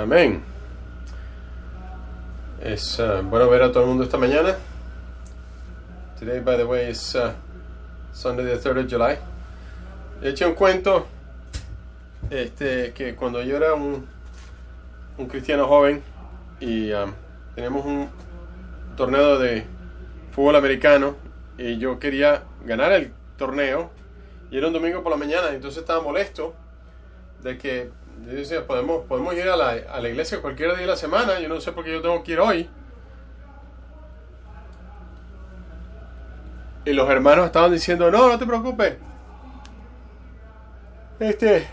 Amén. Es uh, bueno ver a todo el mundo esta mañana. Today, by the way, is uh, Sunday the 3rd of July. He hecho un cuento este, que cuando yo era un, un cristiano joven y um, teníamos un torneo de fútbol americano y yo quería ganar el torneo y era un domingo por la mañana, entonces estaba molesto de que decía, podemos, podemos ir a la, a la iglesia cualquier día de la semana, yo no sé por qué yo tengo que ir hoy. Y los hermanos estaban diciendo, no, no te preocupes. Este,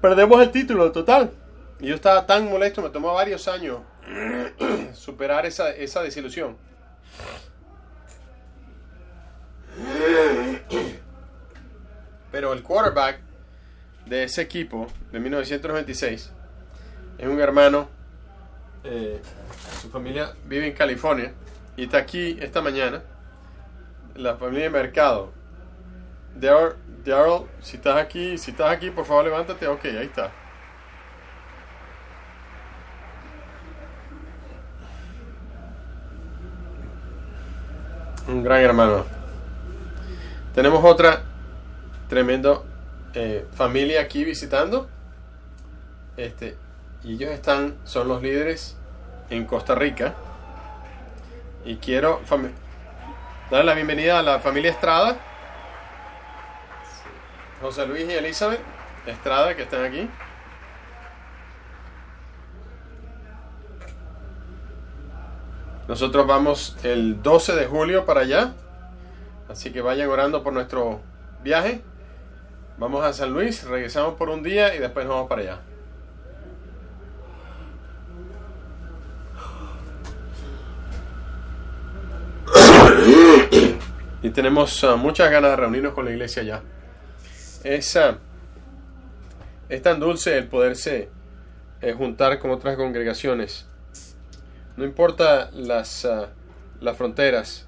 perdemos el título, total. Y yo estaba tan molesto, me tomó varios años superar esa, esa desilusión. Pero el quarterback de ese equipo de 1996 es un hermano, eh, su familia vive en California y está aquí esta mañana, la familia de Mercado. Daryl, si estás aquí, si estás aquí, por favor levántate, ok, ahí está. Un gran hermano. Tenemos otra tremendo eh, familia aquí visitando. Este, y ellos están, son los líderes en Costa Rica. Y quiero darle la bienvenida a la familia Estrada. José Luis y Elizabeth Estrada que están aquí. Nosotros vamos el 12 de julio para allá. Así que vayan orando por nuestro viaje. Vamos a San Luis, regresamos por un día y después nos vamos para allá. Y tenemos uh, muchas ganas de reunirnos con la iglesia allá. Es, uh, es tan dulce el poderse eh, juntar con otras congregaciones. No importa las, uh, las fronteras.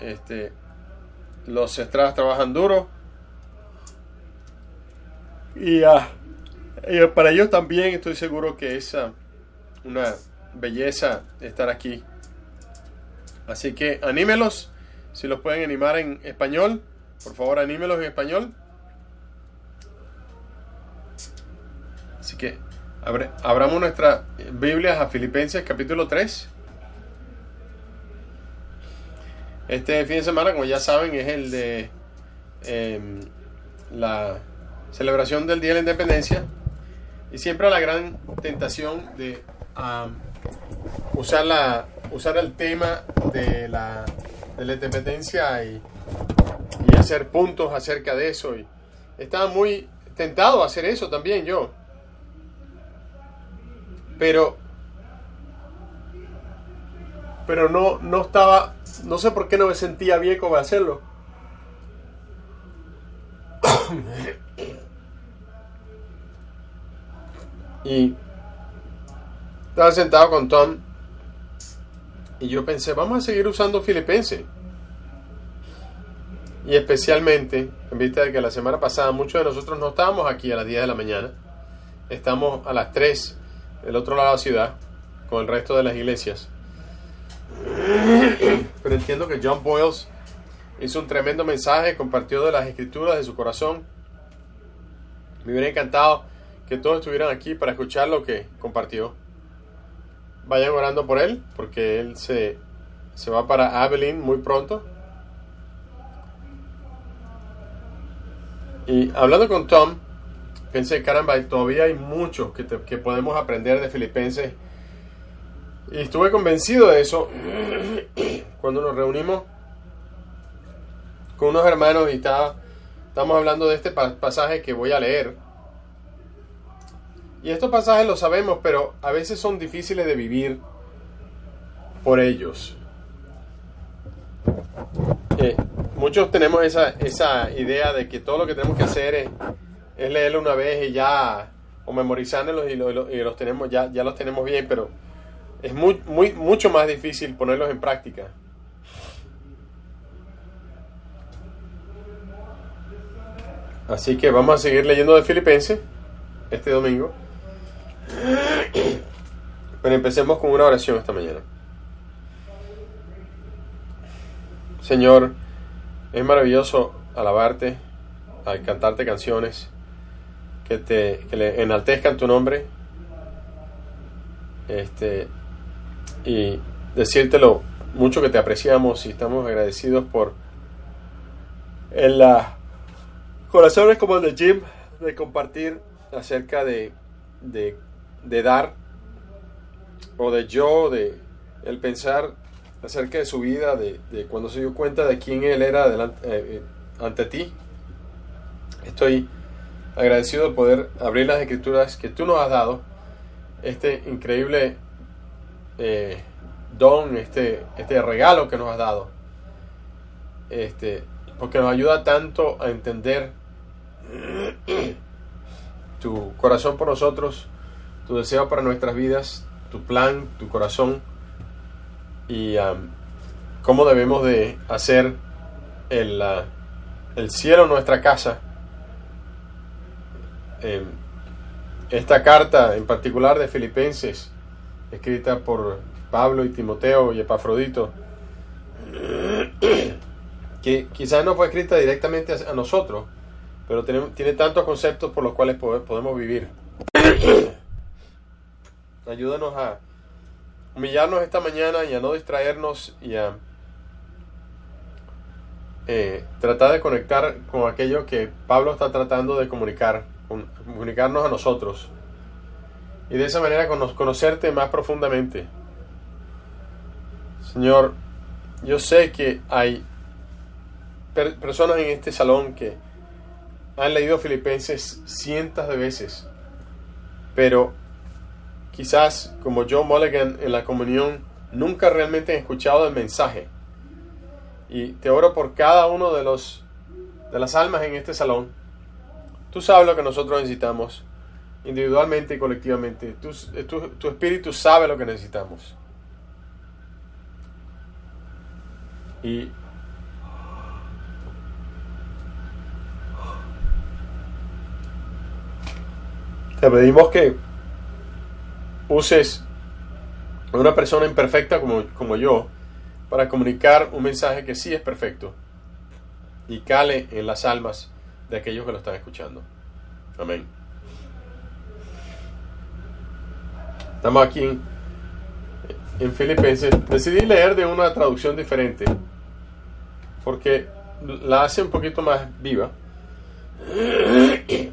Este, los estradas trabajan duro y, para ellos también estoy seguro que es una belleza estar aquí. Así que anímelos, si los pueden animar en español, por favor anímelos en español. Así que abramos nuestras Biblias a Filipenses capítulo 3. Este fin de semana, como ya saben, es el de em, la celebración del Día de la Independencia y siempre la gran tentación de usar, la, usar el tema de la, de la independencia y, y, hacer puntos acerca de eso. Y estaba muy tentado a hacer eso también yo. Pero, pero no, no estaba, no sé por qué no me sentía bien como hacerlo. Y estaba sentado con Tom y yo pensé, vamos a seguir usando filipense. Y especialmente, en vista de que la semana pasada muchos de nosotros no estábamos aquí a las 10 de la mañana, estamos a las 3 del otro lado de la ciudad, con el resto de las iglesias. Pero entiendo que John Boyles hizo un tremendo mensaje, compartió de las escrituras de su corazón. Me hubiera encantado que todos estuvieran aquí para escuchar lo que compartió. Vayan orando por él, porque él se, se va para Abilene muy pronto. Y hablando con Tom, pensé, caramba, todavía hay mucho que, que podemos aprender de Filipenses. Y estuve convencido de eso cuando nos reunimos con unos hermanos y estaba, estamos hablando de este pasaje que voy a leer. Y estos pasajes los sabemos, pero a veces son difíciles de vivir por ellos. Eh, muchos tenemos esa, esa, idea de que todo lo que tenemos que hacer es, leerlo una vez y ya, o memorizándolos y, los tenemos, ya, ya los tenemos bien, pero es muy, mucho más difícil ponerlos en práctica. Así que vamos a seguir leyendo de Filipenses este domingo. Pero empecemos con una oración esta mañana. Señor, es maravilloso alabarte, al cantarte canciones que te que le enaltezcan tu nombre. Este y decírtelo mucho que te apreciamos y estamos agradecidos por el corazones como el de Jim de compartir acerca de, de, de dar o de yo, de el pensar acerca de su vida, de, de cuando se dio cuenta de quién él era delante, eh, ante ti. Estoy agradecido de poder abrir las escrituras que tú nos has dado, este increíble eh, don, este, este regalo que nos has dado, este, porque nos ayuda tanto a entender tu corazón por nosotros, tu deseo para nuestras vidas, tu plan, tu corazón y um, cómo debemos de hacer el, uh, el cielo nuestra casa. esta carta en particular de Filipenses, escrita por Pablo y Timoteo y Epafrodito, que quizás no fue escrita directamente a nosotros, pero tiene, tiene tantos conceptos por los cuales podemos vivir. Ayúdanos a humillarnos esta mañana y a no distraernos y a eh, tratar de conectar con aquello que Pablo está tratando de comunicar, comunicarnos a nosotros. Y de esa manera conocerte más profundamente. Señor, yo sé que hay personas en este salón que han leído Filipenses cientos de veces, pero quizás como John Mulligan en la comunión nunca realmente han escuchado el mensaje. Y te oro por cada uno de los de las almas en este salón. Tú sabes lo que nosotros necesitamos, individualmente y colectivamente. Tu, tu, tu espíritu sabe lo que necesitamos. Y Te pedimos que uses a una persona imperfecta como, como yo para comunicar un mensaje que sí es perfecto y cale en las almas de aquellos que lo están escuchando. Amén. Estamos aquí en, en Filipenses. Decidí leer de una traducción diferente porque la hace un poquito más viva. en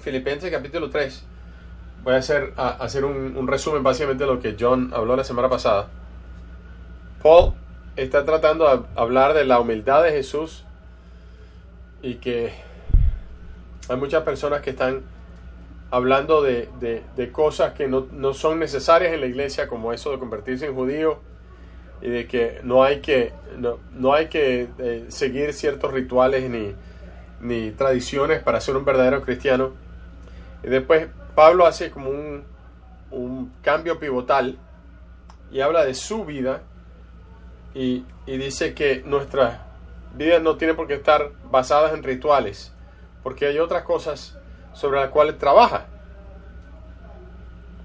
Filipenses capítulo 3. Voy a hacer, a, hacer un, resumen básicamente de lo que John habló la semana pasada. Paul está tratando de hablar de la humildad de Jesús y que hay muchas personas que están hablando de, cosas que no, son necesarias en la iglesia, como eso de convertirse en judío y de que no hay que, no, hay que eh, seguir ciertos rituales ni, ni tradiciones para ser un verdadero cristiano. Y después Pablo hace como un, cambio pivotal y habla de su vida y, dice que nuestras vidas no tienen por qué estar basadas en rituales, porque hay otras cosas sobre las cuales trabaja.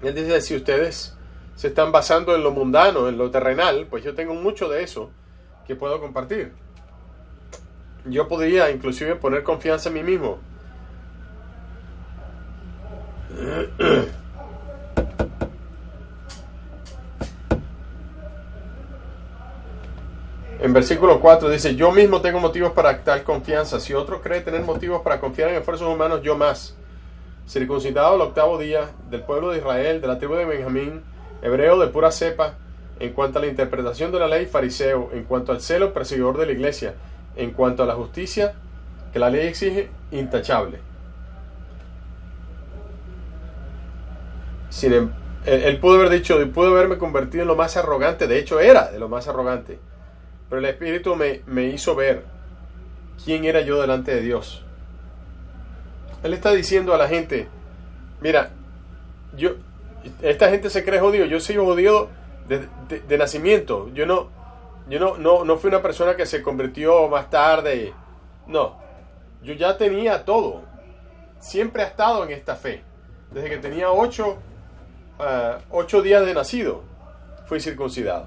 Él dice, si ustedes se están basando en lo mundano, en lo terrenal, pues yo tengo mucho de eso que puedo compartir. Yo podría inclusive poner confianza en mí mismo. En versículo 4 dice, yo mismo tengo motivos para tal confianza. Si otro cree tener motivos para confiar en esfuerzos humanos, yo más. Circuncidado el octavo día del pueblo de Israel, de la tribu de Benjamín, hebreo de pura cepa, en cuanto a la interpretación de la ley, fariseo, en cuanto al celo, perseguidor de la iglesia, en cuanto a la justicia que la ley exige, intachable. Sin, él, pudo haber dicho, pudo haberme convertido en lo más arrogante, de hecho era de lo más arrogante, pero el Espíritu me, me hizo ver quién era yo delante de Dios. Él está diciendo a la gente, mira, yo, esta gente se cree judío, yo soy judío de, de nacimiento, yo no, yo no, no, no fui una persona que se convirtió más tarde. No, yo ya tenía todo. Siempre he estado en esta fe. Desde que tenía 8 ah, ocho días de nacido fui circuncidado.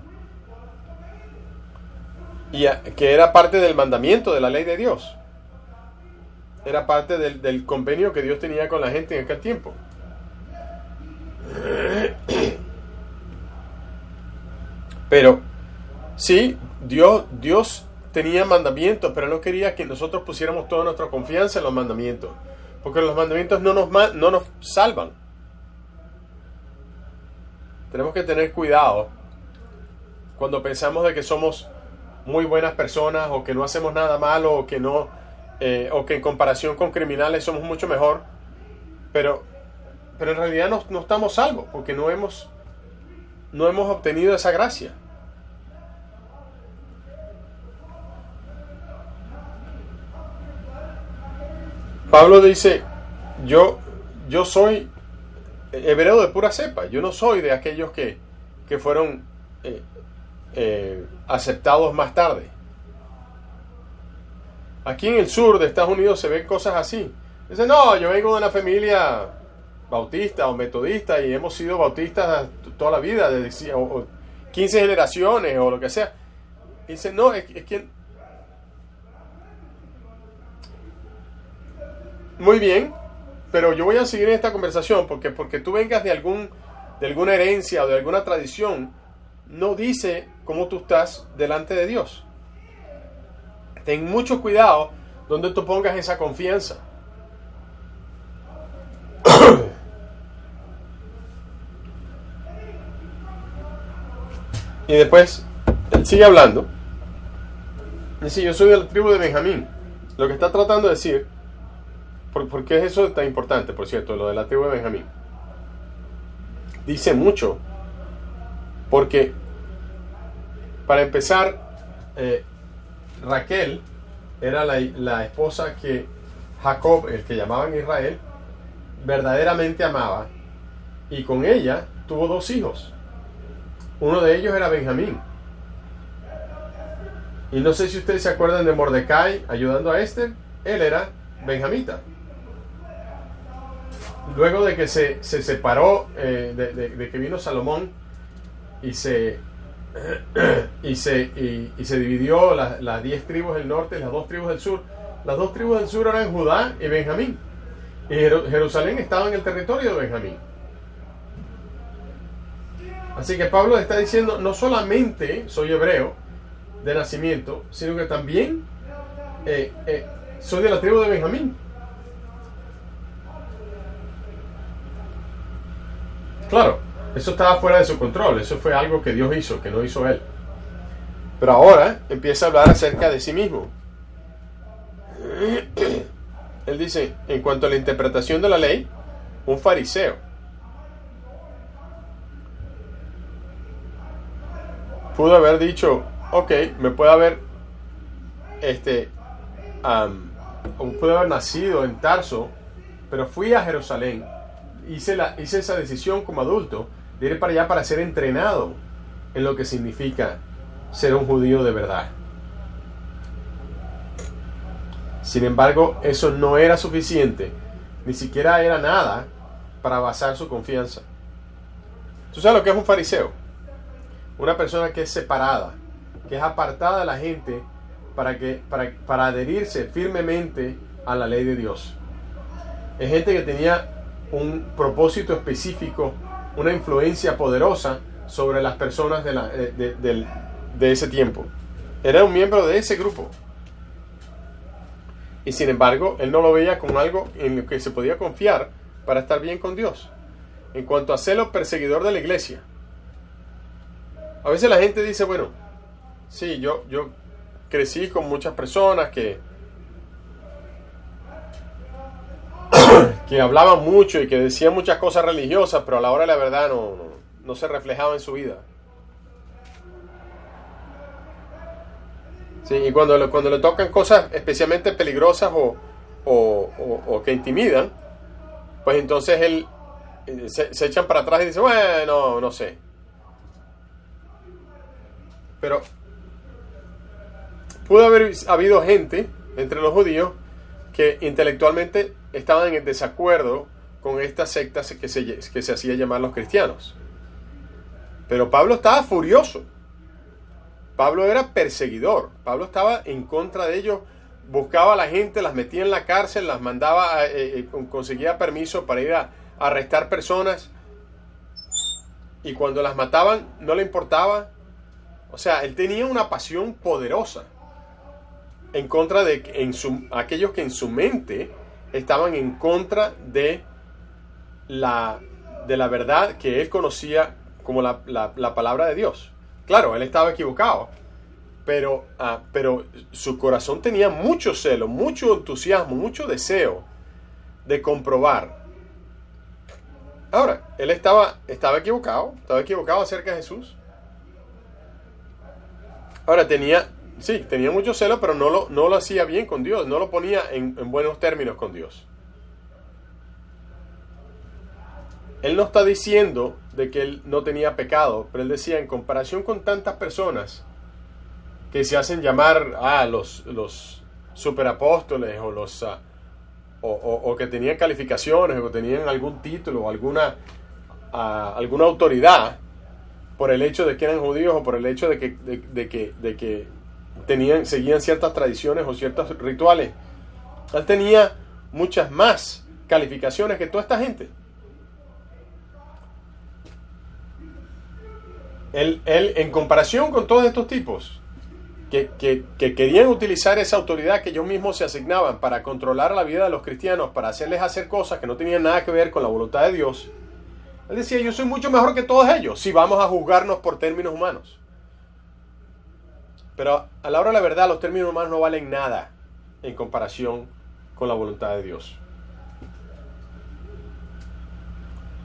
Y que era parte del mandamiento de la ley de Dios. Era parte del, del convenio que Dios tenía con la gente en aquel tiempo. Pero sí, Dios, Dios tenía mandamientos, pero no quería que nosotros pusiéramos toda nuestra confianza en los mandamientos. Porque los mandamientos no nos, no nos salvan. Tenemos que tener cuidado cuando pensamos de que somos muy buenas personas o que no hacemos nada malo o que no eh, o que en comparación con criminales somos mucho mejor pero pero en realidad no, no estamos salvos porque no hemos no hemos obtenido esa gracia. Pablo dice, yo, yo soy hebreo de pura cepa, yo no soy de aquellos que, que fueron eh, eh, aceptados más tarde. Aquí en el sur de Estados Unidos se ven cosas así. Dice, no, yo vengo de una familia bautista o metodista y hemos sido bautistas toda la vida, de 15 generaciones o lo que sea. dice, no, es, es que Muy bien, pero yo voy a seguir en esta conversación porque porque tú vengas de algún de alguna herencia o de alguna tradición no dice cómo tú estás delante de Dios. Ten mucho cuidado donde tú pongas esa confianza. y después él sigue hablando. Dice, yo soy de la tribu de Benjamín. Lo que está tratando de decir ¿Por, qué es eso tan importante, por cierto, lo de la tribu de Benjamín? Dice mucho, porque para empezar, eh, Raquel era la, la, esposa que Jacob, el que llamaban Israel, verdaderamente amaba, y con ella tuvo dos hijos. Uno de ellos era Benjamín. Y no sé si ustedes se acuerdan de Mordecai ayudando a Esther, él era benjamita luego de que se, separó, eh, de, que vino Salomón y se, y se, y, se dividió las diez tribus del norte y las dos tribus del sur, las dos tribus del sur eran Judá y Benjamín. Y Jerusalén estaba en el territorio de Benjamín. Así que Pablo está diciendo, no solamente soy hebreo de nacimiento, sino que también eh, eh, soy de la tribu de Benjamín. Claro, eso estaba fuera de su control, eso fue algo que Dios hizo, que no hizo él. Pero ahora empieza a hablar acerca de sí mismo. Él dice, en cuanto a la interpretación de la ley, un fariseo. Pudo haber dicho, ok, me puede haber, este, puede haber nacido en Tarso, pero fui a Jerusalén hice, la, hice esa decisión como adulto de ir para allá para ser entrenado en lo que significa ser un judío de verdad. Sin embargo, eso no era suficiente, ni siquiera era nada para basar su confianza. ¿Tú sabes lo que es un fariseo? Una persona que es separada, que es apartada de la gente para, que, para, para adherirse firmemente a la ley de Dios. Es gente que tenía un propósito específico, una influencia poderosa sobre las personas de, la, de, ese tiempo. Era un miembro de ese grupo. Y sin embargo, él no lo veía como algo en lo que se podía confiar para estar bien con Dios. En cuanto a celo perseguidor de la iglesia. A veces la gente dice, bueno, sí, yo, yo crecí con muchas personas que que hablaban mucho y que decían muchas cosas religiosas, pero a la hora de la verdad no, no, se reflejaba en su vida. Sí, y cuando, cuando le tocan cosas especialmente peligrosas o, o, que intimidan, pues entonces él eh, se, se, echan para atrás y dice, bueno, no sé. Pero pudo haber habido gente entre los judíos que intelectualmente estaban en desacuerdo con esta secta que se, que se hacía llamar los cristianos. Pero Pablo estaba furioso. Pablo era perseguidor. Pablo estaba en contra de ellos. Buscaba a la gente, las metía en la cárcel, las mandaba, eh, eh, conseguía permiso para ir a, a arrestar personas. Y cuando las mataban, no le importaba. O sea, él tenía una pasión poderosa en contra de en su, aquellos que en su mente estaban en contra de la, de la verdad que él conocía como la, la, palabra de Dios. Claro, él estaba equivocado, pero, ah, pero su corazón tenía mucho celo, mucho entusiasmo, mucho deseo de comprobar. Ahora, él estaba, estaba equivocado, estaba equivocado acerca de Jesús. Ahora tenía Sí, tenía mucho celo, pero no lo, no lo hacía bien con Dios, no lo ponía en, buenos términos con Dios. Él no está diciendo de que él no tenía pecado, pero él decía, en comparación con tantas personas que se hacen llamar a ah, los, los superapóstoles o los ah, o, que tenían calificaciones o tenían algún título o alguna, ah, alguna autoridad por el hecho de que eran judíos o por el hecho de que, de que, de que tenían, seguían ciertas tradiciones o ciertos rituales. Él tenía muchas más calificaciones que toda esta gente. Él, él en comparación con todos estos tipos que, que, querían utilizar esa autoridad que ellos mismos se asignaban para controlar la vida de los cristianos, para hacerles hacer cosas que no tenían nada que ver con la voluntad de Dios, él decía, yo soy mucho mejor que todos ellos si vamos a juzgarnos por términos humanos. Pero a la hora de la verdad, los términos humanos no valen nada en comparación con la voluntad de Dios.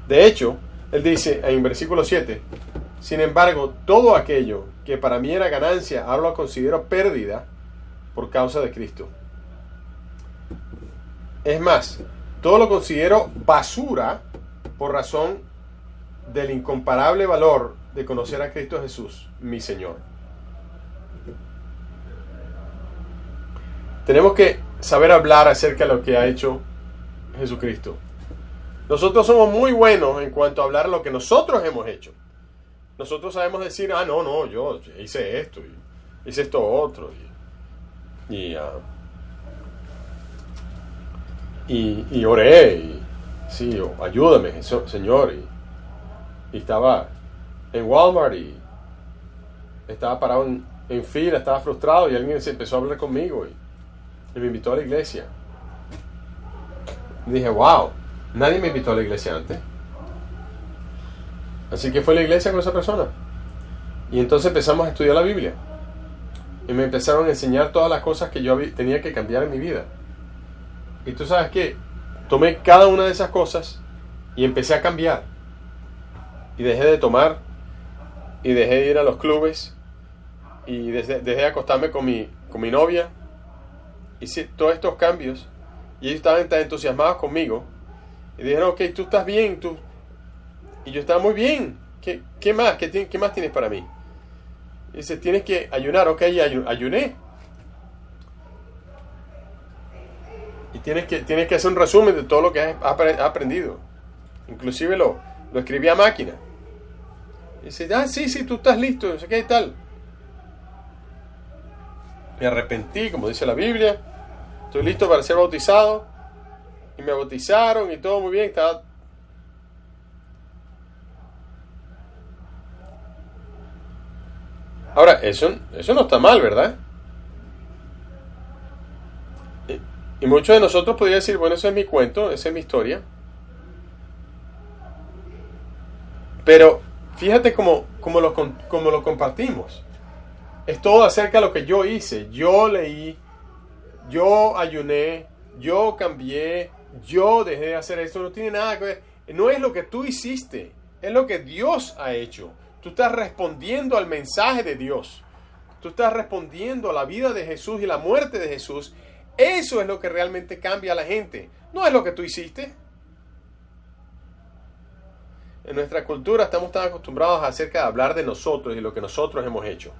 De hecho, él dice en versículo 7, sin embargo, todo aquello que para mí era ganancia, ahora lo considero pérdida por causa de Cristo. Es más, todo lo considero basura por razón del incomparable valor de conocer a Cristo Jesús, mi Señor Tenemos que saber hablar acerca de lo que ha hecho Jesucristo. Nosotros somos muy buenos en cuanto a hablar lo que nosotros hemos hecho. Nosotros sabemos decir, ah, no, no, yo hice esto, y hice esto otro, y, y, ah, y, oré, y sí, ayúdame, Señor. Y, estaba en Walmart y estaba parado en, en fila, estaba frustrado y alguien se empezó a hablar conmigo. Y, y me invitó a la iglesia. dije, wow, nadie me invitó a la iglesia antes. Así que fue a la iglesia con esa persona. Y entonces empezamos a estudiar la Biblia. Y me empezaron a enseñar todas las cosas que yo tenía que cambiar en mi vida. Y tú sabes que tomé cada una de esas cosas y empecé a cambiar. Y dejé de tomar. Y dejé de ir a los clubes. Y dejé, de acostarme con mi, con mi novia hice todos estos cambios y ellos estaban tan entusiasmados conmigo y dijeron, ok, tú estás bien, tú... Y yo estaba muy bien. ¿Qué, qué más? ¿Qué, ¿Qué, más tienes para mí? Dice, tienes que ayunar, ok, ayuné. Y tienes que, tienes que hacer un resumen de todo lo que has aprendido. Inclusive lo, lo escribí a máquina. Y dice, ah, sí, sí, tú estás listo, no sé qué tal. Me arrepentí, como dice la Biblia. Estoy listo para ser bautizado. Y me bautizaron y todo muy bien. Estaba... Ahora, eso, eso no está mal, ¿verdad? Y, muchos de nosotros podrían decir, bueno, ese es mi cuento, esa es mi historia. Pero fíjate cómo, cómo, lo, cómo lo compartimos. Es todo acerca de lo que yo hice. Yo leí, yo ayuné, yo cambié, yo dejé de hacer esto. No tiene nada que ver. No es lo que tú hiciste, es lo que Dios ha hecho. Tú estás respondiendo al mensaje de Dios. Tú estás respondiendo a la vida de Jesús y la muerte de Jesús. Eso es lo que realmente cambia a la gente. No es lo que tú hiciste. En nuestra cultura estamos tan acostumbrados acerca de hablar de nosotros y lo que nosotros hemos hecho.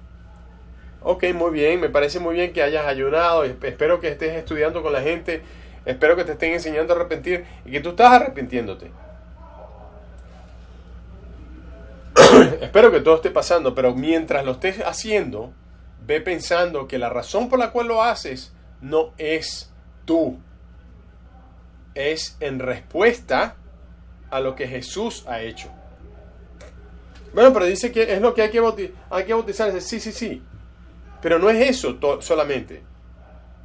Ok, muy bien, me parece muy bien que hayas ayunado, espero que estés estudiando con la gente Espero que te estén enseñando a arrepentir y que tú estás arrepintiéndote. Espero que todo esté pasando, pero mientras lo estés haciendo, ve pensando que la razón por la cual lo haces no es tú. Es en respuesta a lo que Jesús ha hecho. Bueno, pero dice que es lo que hay que, bautizar, hay que. Sí, sí, sí. Pero no es eso solamente.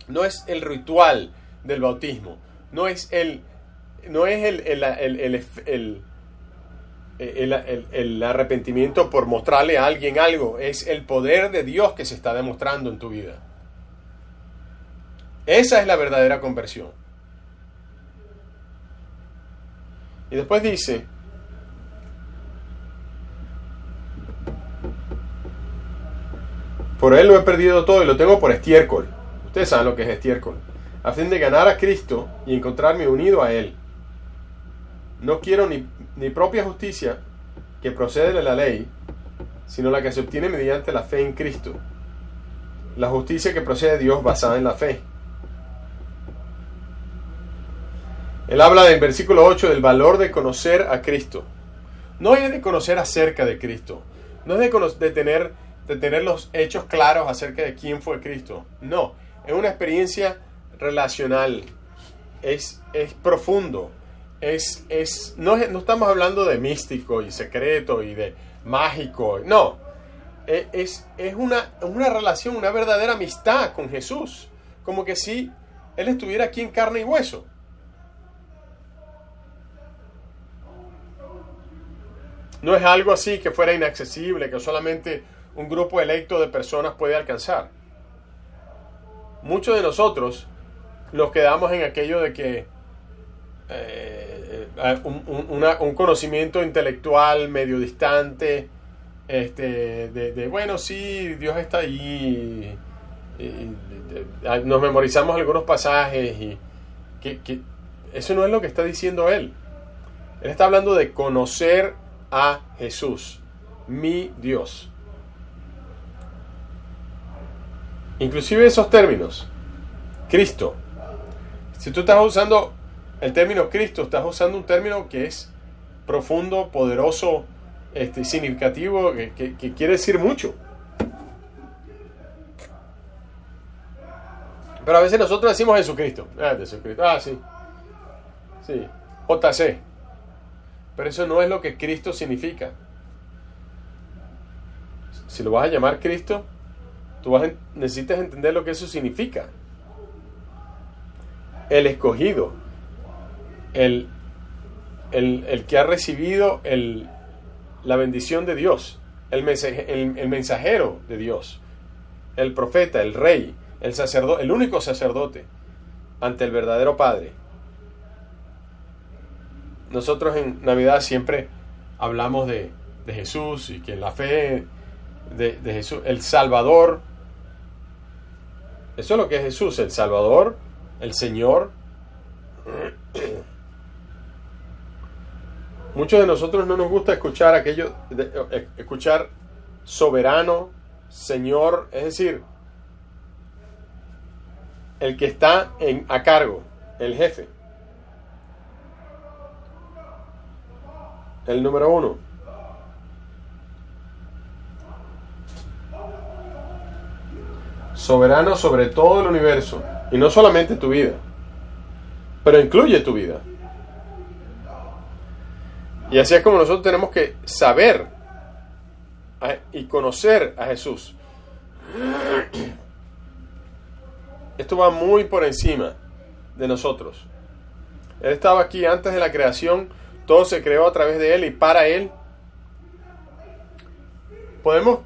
No es el ritual del bautismo. No es el, no es el, el, el, arrepentimiento por mostrarle a alguien algo. Es el poder de Dios que se está demostrando en tu vida. Esa es la verdadera conversión. Y después dice, Por él lo he perdido todo y lo tengo por estiércol. Ustedes saben lo que es estiércol. A fin de ganar a Cristo y encontrarme unido a Él. No quiero ni, ni propia justicia que procede de la ley, sino la que se obtiene mediante la fe en Cristo. La justicia que procede de Dios basada en la fe. Él habla del versículo 8 del valor de conocer a Cristo. No es de conocer acerca de Cristo. No es de, de tener de tener los hechos claros acerca de quién fue Cristo. No, es una experiencia relacional, es, es profundo, es, es, no, estamos hablando de místico y secreto y de mágico, no, e, es, es una, una relación, una verdadera amistad con Jesús, como que si Él estuviera aquí en carne y hueso. No es algo así que fuera inaccesible, que solamente un grupo electo de personas puede alcanzar. Muchos de nosotros nos quedamos en aquello de que eh, eh, un, conocimiento intelectual medio distante, este, de, bueno, sí, Dios está ahí, nos memorizamos algunos pasajes y eso no es lo que está diciendo él. Él está hablando de conocer a Jesús, mi Dios. Inclusive esos términos. Cristo. Si tú estás usando el término Cristo, estás usando un término que es profundo, poderoso, este, significativo, que, quiere decir mucho. Pero a veces nosotros decimos Jesucristo. Ah, Jesucristo. Ah, sí. Sí. JC. Pero eso no es lo que Cristo significa. Si lo vas a llamar Cristo, Tú necesitas entender lo que eso significa. El escogido, el, el, que ha recibido el, la bendición de Dios, el, el, mensajero de Dios, el profeta, el rey, el sacerdote, el único sacerdote ante el verdadero Padre. Nosotros en Navidad siempre hablamos de, Jesús y que la fe de, de Jesús, el Salvador, eso es lo que es Jesús, el Salvador, el Señor. Muchos de nosotros no nos gusta escuchar aquello, eh, escuchar soberano, Señor, es decir, el que está en, a cargo, el jefe. El número uno. Soberano sobre todo el universo, y no solamente tu vida, pero incluye tu vida. Y así es como nosotros tenemos que saber y conocer a Jesús. Esto va muy por encima de nosotros. Él estaba aquí antes de la creación, todo se creó a través de Él y para Él. Podemos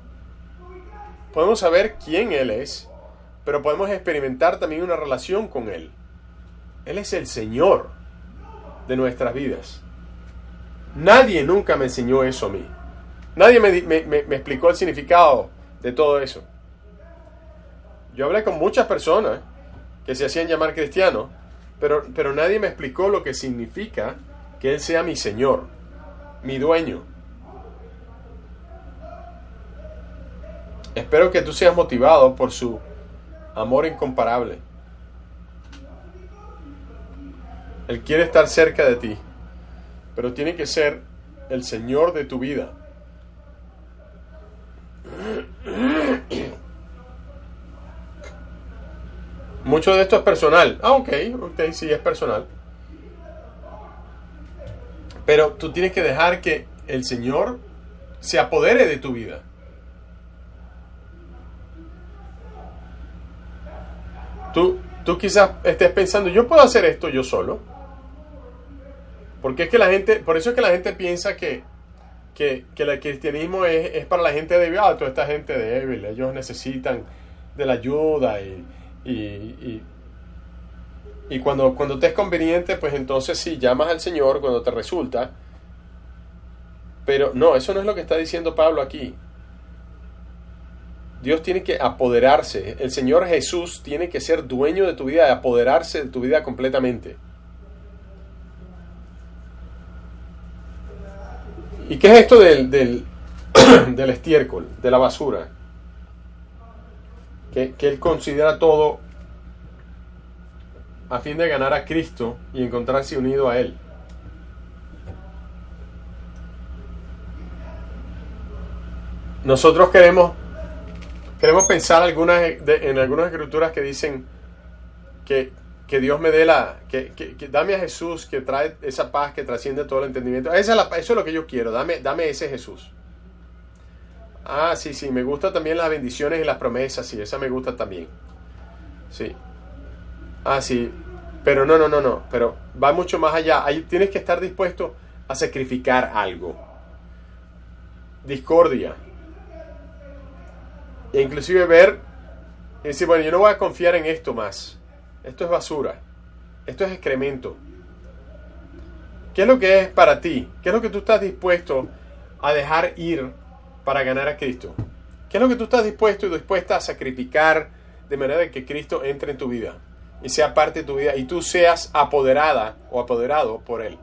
podemos saber quién Él es, pero podemos experimentar también una relación con Él. Él es el Señor de nuestras vidas. Nadie nunca me enseñó eso a mí. Nadie me, explicó el significado de todo eso. Yo hablé con muchas personas que se hacían llamar cristianos, pero, pero nadie me explicó lo que significa que Él sea mi Señor, mi dueño, Espero que tú seas motivado por su amor incomparable. Él quiere estar cerca de ti, pero tiene que ser el Señor de tu vida. Mucho de esto es personal. Ah, ok, ok, sí, es personal. Pero tú tienes que dejar que el Señor se apodere de tu vida. Tú, tú quizás estés pensando, yo puedo hacer esto yo solo. Porque es que la gente, por eso es que la gente piensa que, que, el cristianismo es, para la gente débil. Ah, toda esta gente débil, ellos necesitan de la ayuda y, y, y, cuando, cuando te es conveniente, pues entonces sí, llamas al Señor cuando te resulta. Pero no, eso no es lo que está diciendo Pablo aquí. Dios tiene que apoderarse. El Señor Jesús tiene que ser dueño de tu vida, y apoderarse de tu vida completamente. ¿Y qué es esto del, del, del estiércol, de la basura? Que, que Él considera todo a fin de ganar a Cristo y encontrarse unido a Él. Nosotros queremos, queremos pensar algunas, en algunas escrituras que dicen que, que Dios me dé la, que, que, dame a Jesús que trae esa paz que trasciende todo el entendimiento. Esa es eso es lo que yo quiero, dame, dame ese Jesús. Ah, sí, sí, me gusta también las bendiciones y las promesas, sí, esa me gusta también. Sí. Ah, sí, pero no, no, no, no, pero va mucho más allá. Ahí tienes que estar dispuesto a sacrificar algo. Discordia. E inclusive ver y decir, bueno, yo no voy a confiar en esto más. Esto es basura. Esto es excremento. ¿Qué es lo que es para ti? ¿Qué es lo que tú estás dispuesto a dejar ir para ganar a Cristo? ¿Qué es lo que tú estás dispuesto y dispuesta a sacrificar de manera que Cristo entre en tu vida y sea parte de tu vida y tú seas apoderada o apoderado por Él?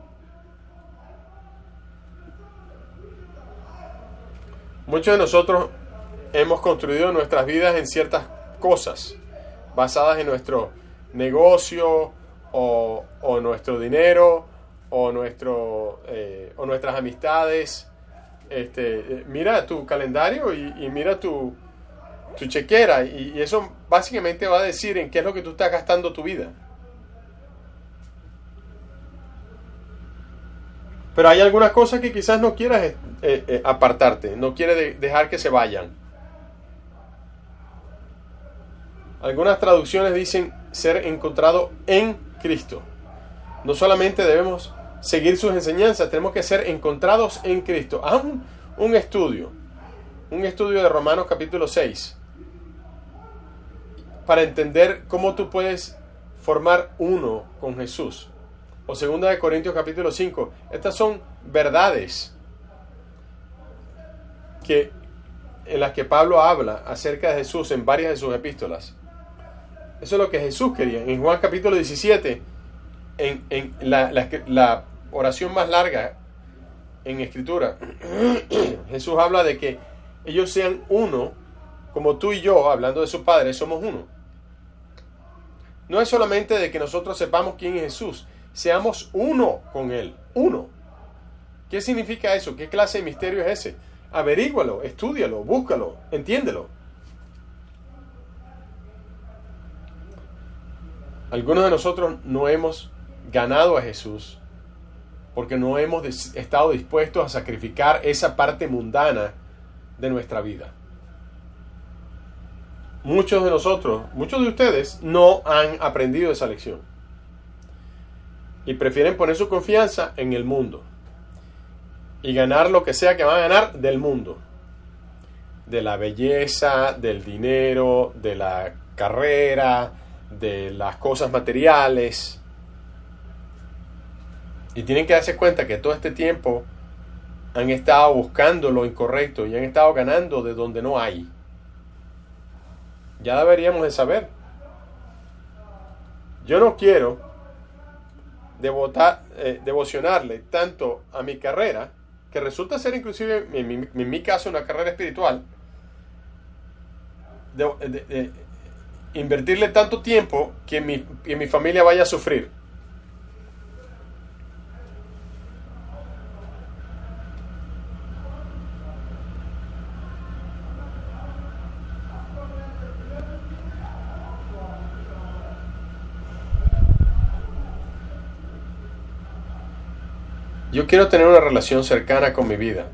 Muchos de nosotros hemos construido nuestras vidas en ciertas cosas basadas en nuestro negocio o, nuestro dinero o, nuestro, eh, o nuestras amistades. Este, eh, mira tu calendario y, mira tu, tu chequera y, eso básicamente va a decir en qué es lo que tú estás gastando tu vida. Pero hay algunas cosas que quizás no quieras eh, apartarte, no quieres dejar que se vayan. Algunas traducciones dicen ser encontrado en Cristo. No solamente debemos seguir sus enseñanzas, tenemos que ser encontrados en Cristo. Haz un, estudio, un estudio de Romanos capítulo 6, para entender cómo tú puedes formar uno con Jesús. O segunda de Corintios capítulo 5. Estas son verdades que, en las que Pablo habla acerca de Jesús en varias de sus epístolas. Eso es lo que Jesús quería. En Juan capítulo 17, en, la, oración más larga en escritura, Jesús habla de que ellos sean uno, como tú y yo, hablando de su Padre, somos uno. No es solamente de que nosotros sepamos quién es Jesús, seamos uno con Él, uno. ¿Qué significa eso? ¿Qué clase de misterio es ese? Averígualo, estúdialo, búscalo, entiéndelo. Algunos de nosotros no hemos ganado a Jesús porque no hemos estado dispuestos a sacrificar esa parte mundana de nuestra vida. Muchos de nosotros, muchos de ustedes no han aprendido esa lección y prefieren poner su confianza en el mundo y ganar lo que sea que van a ganar del mundo, de la belleza, del dinero, de la carrera, de las cosas materiales. Y tienen que darse cuenta que todo este tiempo han estado buscando lo incorrecto y han estado ganando de donde no hay. Ya deberíamos de saber. Yo no quiero devotar, eh, devocionarle tanto a mi carrera, que resulta ser inclusive en mi, caso una carrera espiritual, de, invertirle tanto tiempo que mi, que mi familia vaya a sufrir. Yo quiero tener una relación cercana con mi vida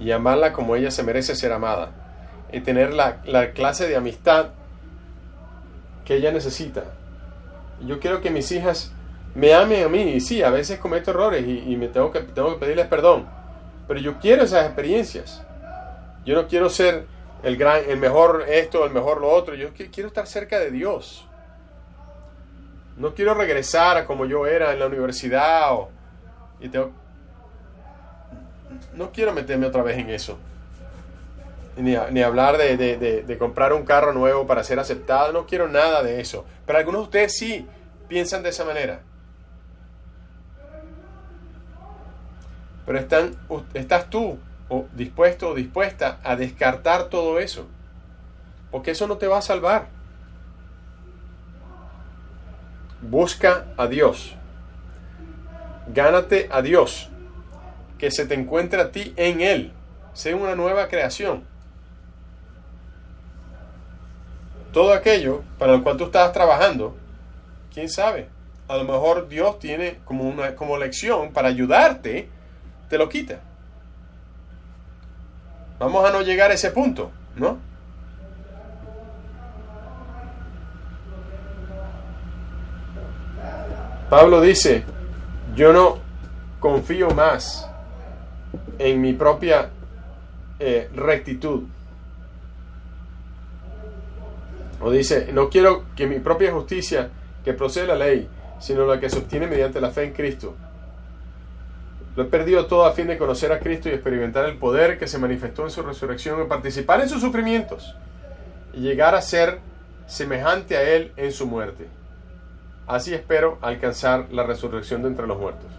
y amarla como ella se merece ser amada y tener la, la clase de amistad que ella necesita. Yo quiero que mis hijas me amen a mí y sí, a veces cometo errores y, me tengo que, tengo que pedirles perdón, pero yo quiero esas experiencias. Yo no quiero ser el gran, el mejor esto, el mejor lo otro. Yo quiero estar cerca de Dios. No quiero regresar a como yo era en la universidad o, y tengo, no quiero meterme otra vez en eso. Ni, hablar de, de, de, comprar un carro nuevo para ser aceptado. No quiero nada de eso. Pero algunos de ustedes sí piensan de esa manera. Pero están, estás tú dispuesto o dispuesta a descartar todo eso. Porque eso no te va a salvar. Busca a Dios. Gánate a Dios que se te encuentre a ti en Él. Sé una nueva creación. Todo aquello para lo cual tú estabas trabajando, quién sabe. A lo mejor Dios tiene como una como lección para ayudarte, te lo quita. Vamos a no llegar a ese punto, ¿no? Pablo dice, yo no confío más en mi propia eh, rectitud. Dice, no quiero que mi propia justicia que procede de la ley, sino la que se obtiene mediante la fe en Cristo. Lo he perdido todo a fin de conocer a Cristo y experimentar el poder que se manifestó en su resurrección y participar en sus sufrimientos y llegar a ser semejante a Él en su muerte. Así espero alcanzar la resurrección de entre los muertos.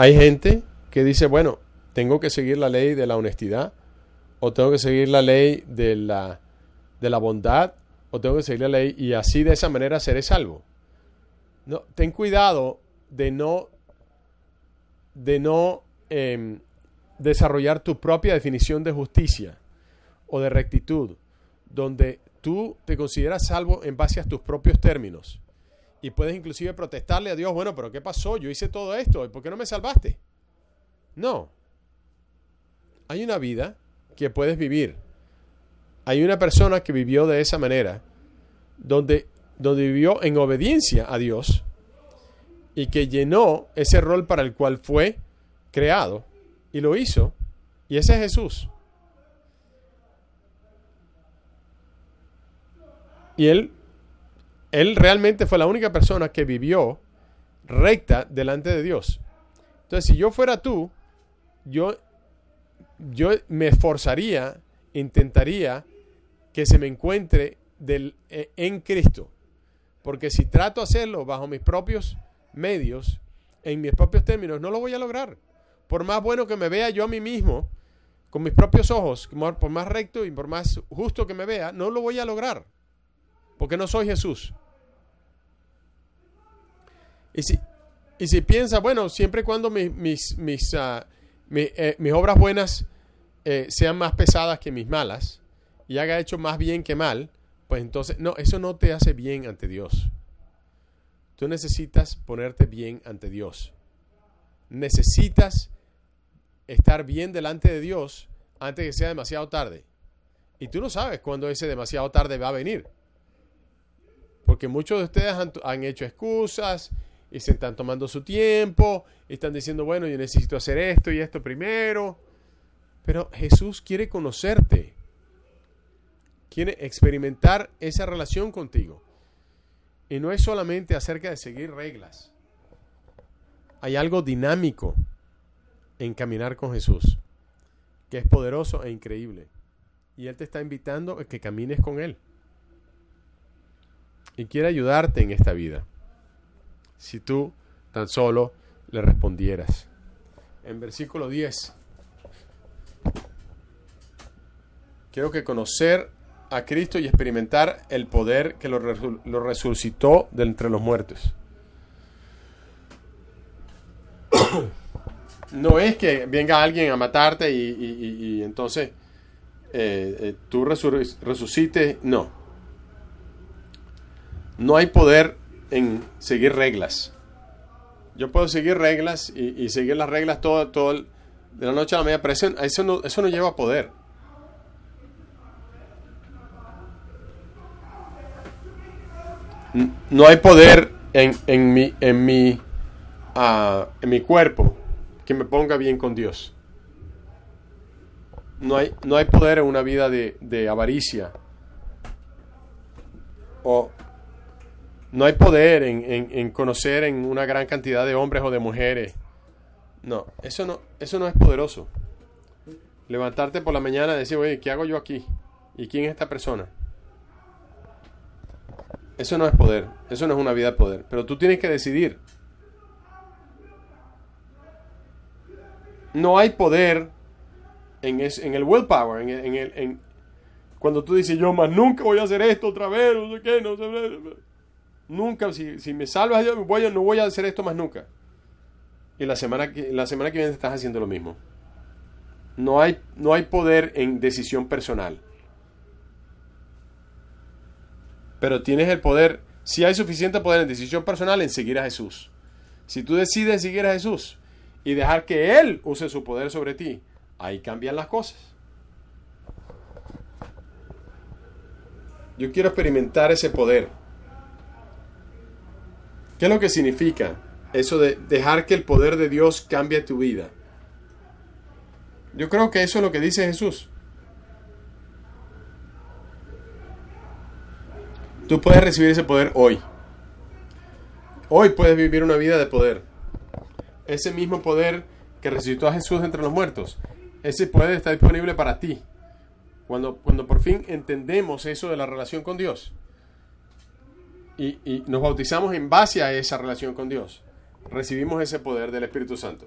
Hay gente que dice, bueno, tengo que seguir la ley de la honestidad, o tengo que seguir la ley de la, de la bondad, o tengo que seguir la ley y así de esa manera seré salvo. No, ten cuidado de no, de no em, desarrollar tu propia definición de justicia o de rectitud, donde tú te consideras salvo en base a tus propios términos. Y puedes inclusive protestarle a Dios, bueno, pero ¿qué pasó? Yo hice todo esto, ¿y por qué no me salvaste? No. Hay una vida que puedes vivir. Hay una persona que vivió de esa manera, donde, donde vivió en obediencia a Dios y que llenó ese rol para el cual fue creado y lo hizo. Y ese es Jesús. Y él él realmente fue la única persona que vivió recta delante de Dios. Entonces, si yo fuera tú, yo, yo me esforzaría, intentaría que se me encuentre del, eh, en Cristo. Porque si trato de hacerlo bajo mis propios medios, en mis propios términos, no lo voy a lograr. Por más bueno que me vea yo a mí mismo, con mis propios ojos, por más recto y por más justo que me vea, no lo voy a lograr porque no soy Jesús. Y si, y si piensa, bueno, siempre y cuando mis, mis, mis, ah, eh, mis obras buenas eh, sean más pesadas que mis malas y haga hecho más bien que mal, pues entonces, no, eso no te hace bien ante Dios. Tú necesitas ponerte bien ante Dios. Necesitas estar bien delante de Dios antes que sea demasiado tarde. Y tú no sabes cuándo ese demasiado tarde va a venir. Porque muchos de ustedes han, hecho excusas y se están tomando su tiempo y están diciendo, bueno, yo necesito hacer esto y esto primero. Pero Jesús quiere conocerte. Quiere experimentar esa relación contigo. Y no es solamente acerca de seguir reglas. Hay algo dinámico en caminar con Jesús, que es poderoso e increíble. Y Él te está invitando a que camines con Él y quiere ayudarte en esta vida. Si tú tan solo le respondieras. En versículo 10. Quiero que conocer a Cristo y experimentar el poder que lo, resucitó de entre los muertos. no es que venga alguien a matarte y, entonces eh, eh, tú resucites. No. No hay poder en seguir reglas. Yo puedo seguir reglas y, seguir las reglas todo, todo de la noche a la mañana, pero eso, no, eso no lleva poder. No hay poder en, en mi, en, mi, ah, en mi cuerpo que me ponga bien con Dios. No hay, no hay poder en una vida de, de avaricia. O no hay poder en, en- en conocer en una gran cantidad de hombres o de mujeres. No, eso no, eso no es poderoso. Levantarte por la mañana y decir, oye, ¿qué hago yo aquí? ¿Y quién es esta persona? Eso no es poder, eso no es una vida de poder. Pero tú tienes que decidir. No hay poder en, es- en el willpower, en, en el, en- cuando tú dices, yo más nunca voy a hacer esto otra vez, no sé qué, no sé. Nunca, si, si me salvas, yo no voy a hacer esto más nunca. Y la semana que, la semana que viene estás haciendo lo mismo. No hay, no hay poder en decisión personal. Pero tienes el poder, si hay suficiente poder en decisión personal, en seguir a Jesús. Si tú decides seguir a Jesús y dejar que Él use su poder sobre ti, ahí cambian las cosas. Yo quiero experimentar ese poder. ¿Qué es lo que significa eso de dejar que el poder de Dios cambie tu vida? Yo creo que eso es lo que dice Jesús. Tú puedes recibir ese poder hoy. Hoy puedes vivir una vida de poder. Ese mismo poder que resucitó a Jesús entre los muertos. Ese poder está disponible para ti. Cuando, cuando por fin entendemos eso de la relación con Dios. Y, nos bautizamos en base a esa relación con Dios. Recibimos ese poder del Espíritu Santo.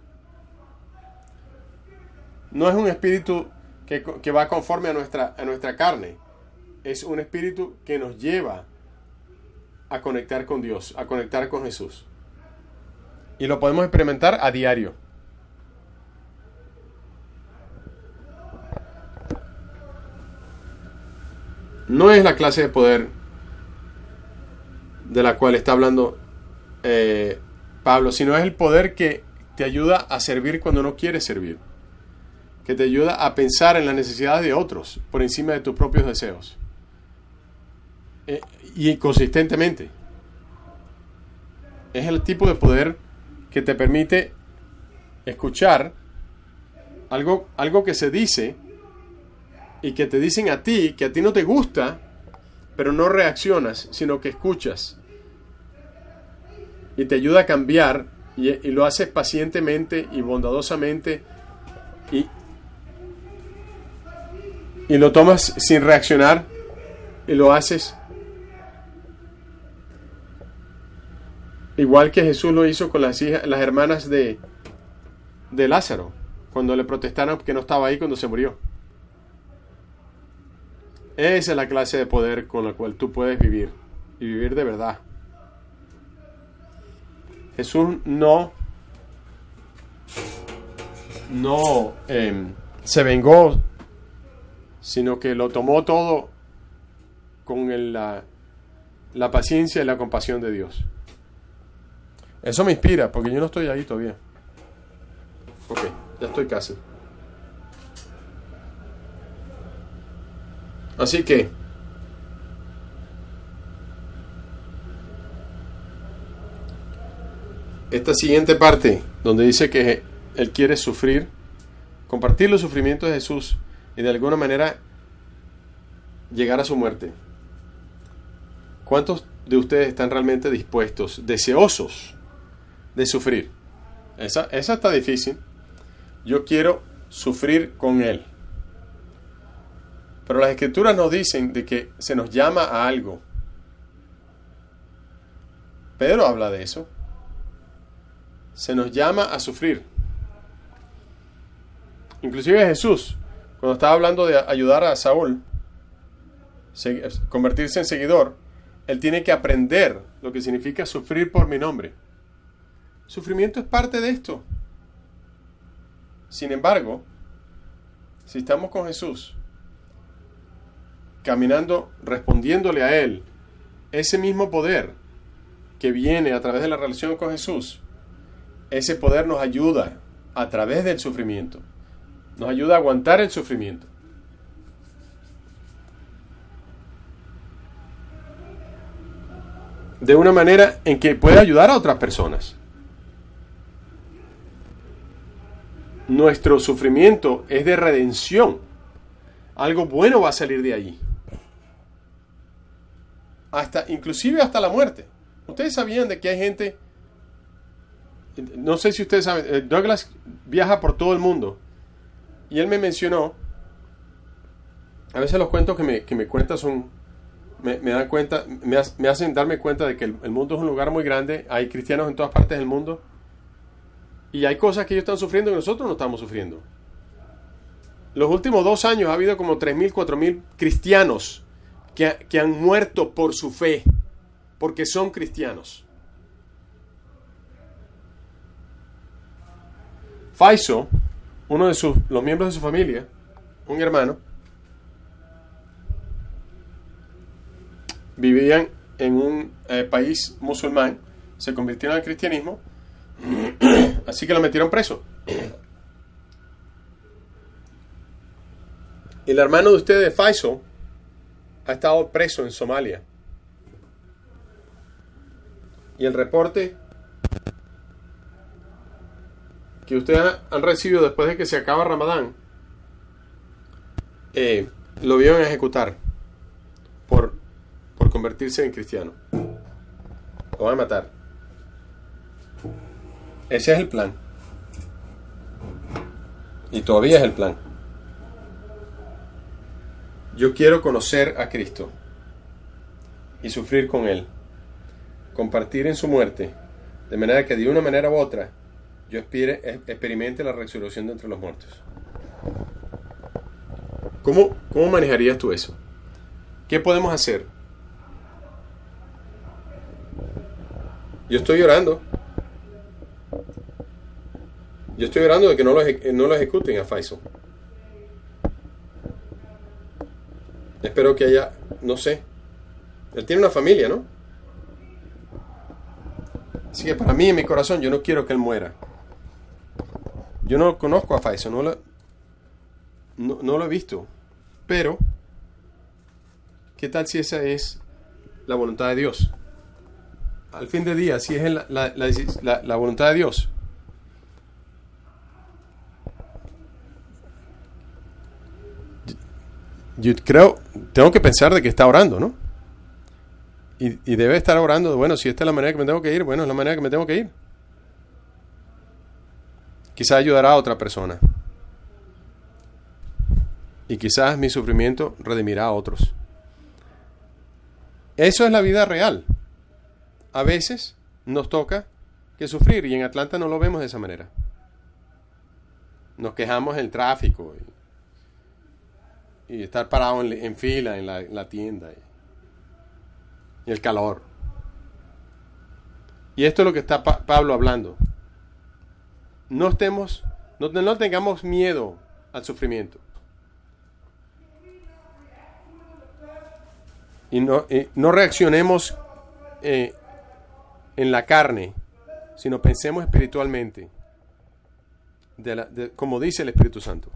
No es un espíritu que, que va conforme a nuestra, a nuestra carne. Es un espíritu que nos lleva a conectar con Dios, a conectar con Jesús. Y lo podemos experimentar a diario. No es la clase de poder de la cual está hablando eh, Pablo, sino es el poder que te ayuda a servir cuando no quieres servir. Que te ayuda a pensar en las necesidades de otros por encima de tus propios deseos. Eh, y consistentemente. Es el tipo de poder que te permite escuchar algo, algo que se dice y que te dicen a ti que a ti no te gusta, pero no reaccionas, sino que escuchas. Y te ayuda a cambiar y, lo haces pacientemente y bondadosamente y, y lo tomas sin reaccionar y lo haces igual que Jesús lo hizo con las hijas, las hermanas de, de Lázaro, cuando le protestaron que no estaba ahí cuando se murió. Esa es la clase de poder con la cual tú puedes vivir y vivir de verdad. Jesús no no eh, se vengó, sino que lo tomó todo con la, la paciencia y la compasión de Dios. Eso me inspira, porque yo no estoy ahí todavía. Ok, ya estoy casi. Así que esta siguiente parte, donde dice que Él quiere sufrir, compartir los sufrimientos de Jesús y de alguna manera llegar a su muerte. ¿Cuántos de ustedes están realmente dispuestos, deseosos de sufrir? Esa, esa está difícil. Yo quiero sufrir con Él. Pero las escrituras nos dicen de que se nos llama a algo. Pedro habla de eso. Se nos llama a sufrir. Inclusive Jesús, cuando estaba hablando de ayudar a Saúl, convertirse en seguidor, él tiene que aprender lo que significa sufrir por mi nombre. Sufrimiento es parte de esto. Sin embargo, si estamos con Jesús, caminando, respondiéndole a Él, ese mismo poder que viene a través de la relación con Jesús, ese poder nos ayuda a través del sufrimiento, nos ayuda a aguantar el sufrimiento. De una manera en que puede ayudar a otras personas. Nuestro sufrimiento es de redención. Algo bueno va a salir de allí hasta, inclusive hasta la muerte. Ustedes sabían de que hay gente, no sé si ustedes saben, eh, Douglas viaja por todo el mundo y él me mencionó, a veces los cuentos que me, que me cuenta son, me, dan cuenta, me, hacen darme cuenta de que el, el, mundo es un lugar muy grande, hay cristianos en todas partes del mundo y hay cosas que ellos están sufriendo que nosotros no estamos sufriendo. Los últimos dos años ha habido como 3.000, 4.000 cristianos que, han muerto por su fe, porque son cristianos. Faiso, uno de sus, los miembros de su familia, un hermano, vivían en un eh, país musulmán, se convirtieron al cristianismo, así que lo metieron preso. El hermano de ustedes, Faiso, ha estado preso en Somalia. Y el reporte que ustedes han recibido después de que se acaba Ramadán, eh, lo vieron ejecutar por, por convertirse en cristiano. Lo van a matar. Ese es el plan. Y todavía es el plan. Yo quiero conocer a Cristo y sufrir con Él, compartir en su muerte, de manera que de una manera u otra yo experimente la resurrección de entre los muertos. ¿Cómo, ¿Cómo manejarías tú eso? ¿Qué podemos hacer? Yo estoy llorando. Yo estoy llorando de que no lo, no lo ejecuten a Faisal. Espero que haya, no sé. Él tiene una familia, ¿no? Así que para mí, en mi corazón, yo no quiero que él muera. Yo no conozco a Faisal, no lo, no, lo he visto. Pero, ¿qué tal si esa es la voluntad de Dios? Al fin de día, si es la, la voluntad de Dios, yo creo, tengo que pensar de que está orando, ¿no? Y, debe estar orando, bueno, si esta es la manera que me tengo que ir, bueno, es la manera que me tengo que ir. Quizás ayudará a otra persona. Y quizás mi sufrimiento redimirá a otros. Eso es la vida real. A veces nos toca que sufrir y en Atlanta no lo vemos de esa manera. Nos quejamos del tráfico y estar parado en, fila en la, tienda y, el calor. Y esto es lo que está Pablo hablando. No estemos, no, no, tengamos miedo al sufrimiento. Y no, no reaccionemos eh, en la carne, sino pensemos espiritualmente, como dice el Espíritu Santo.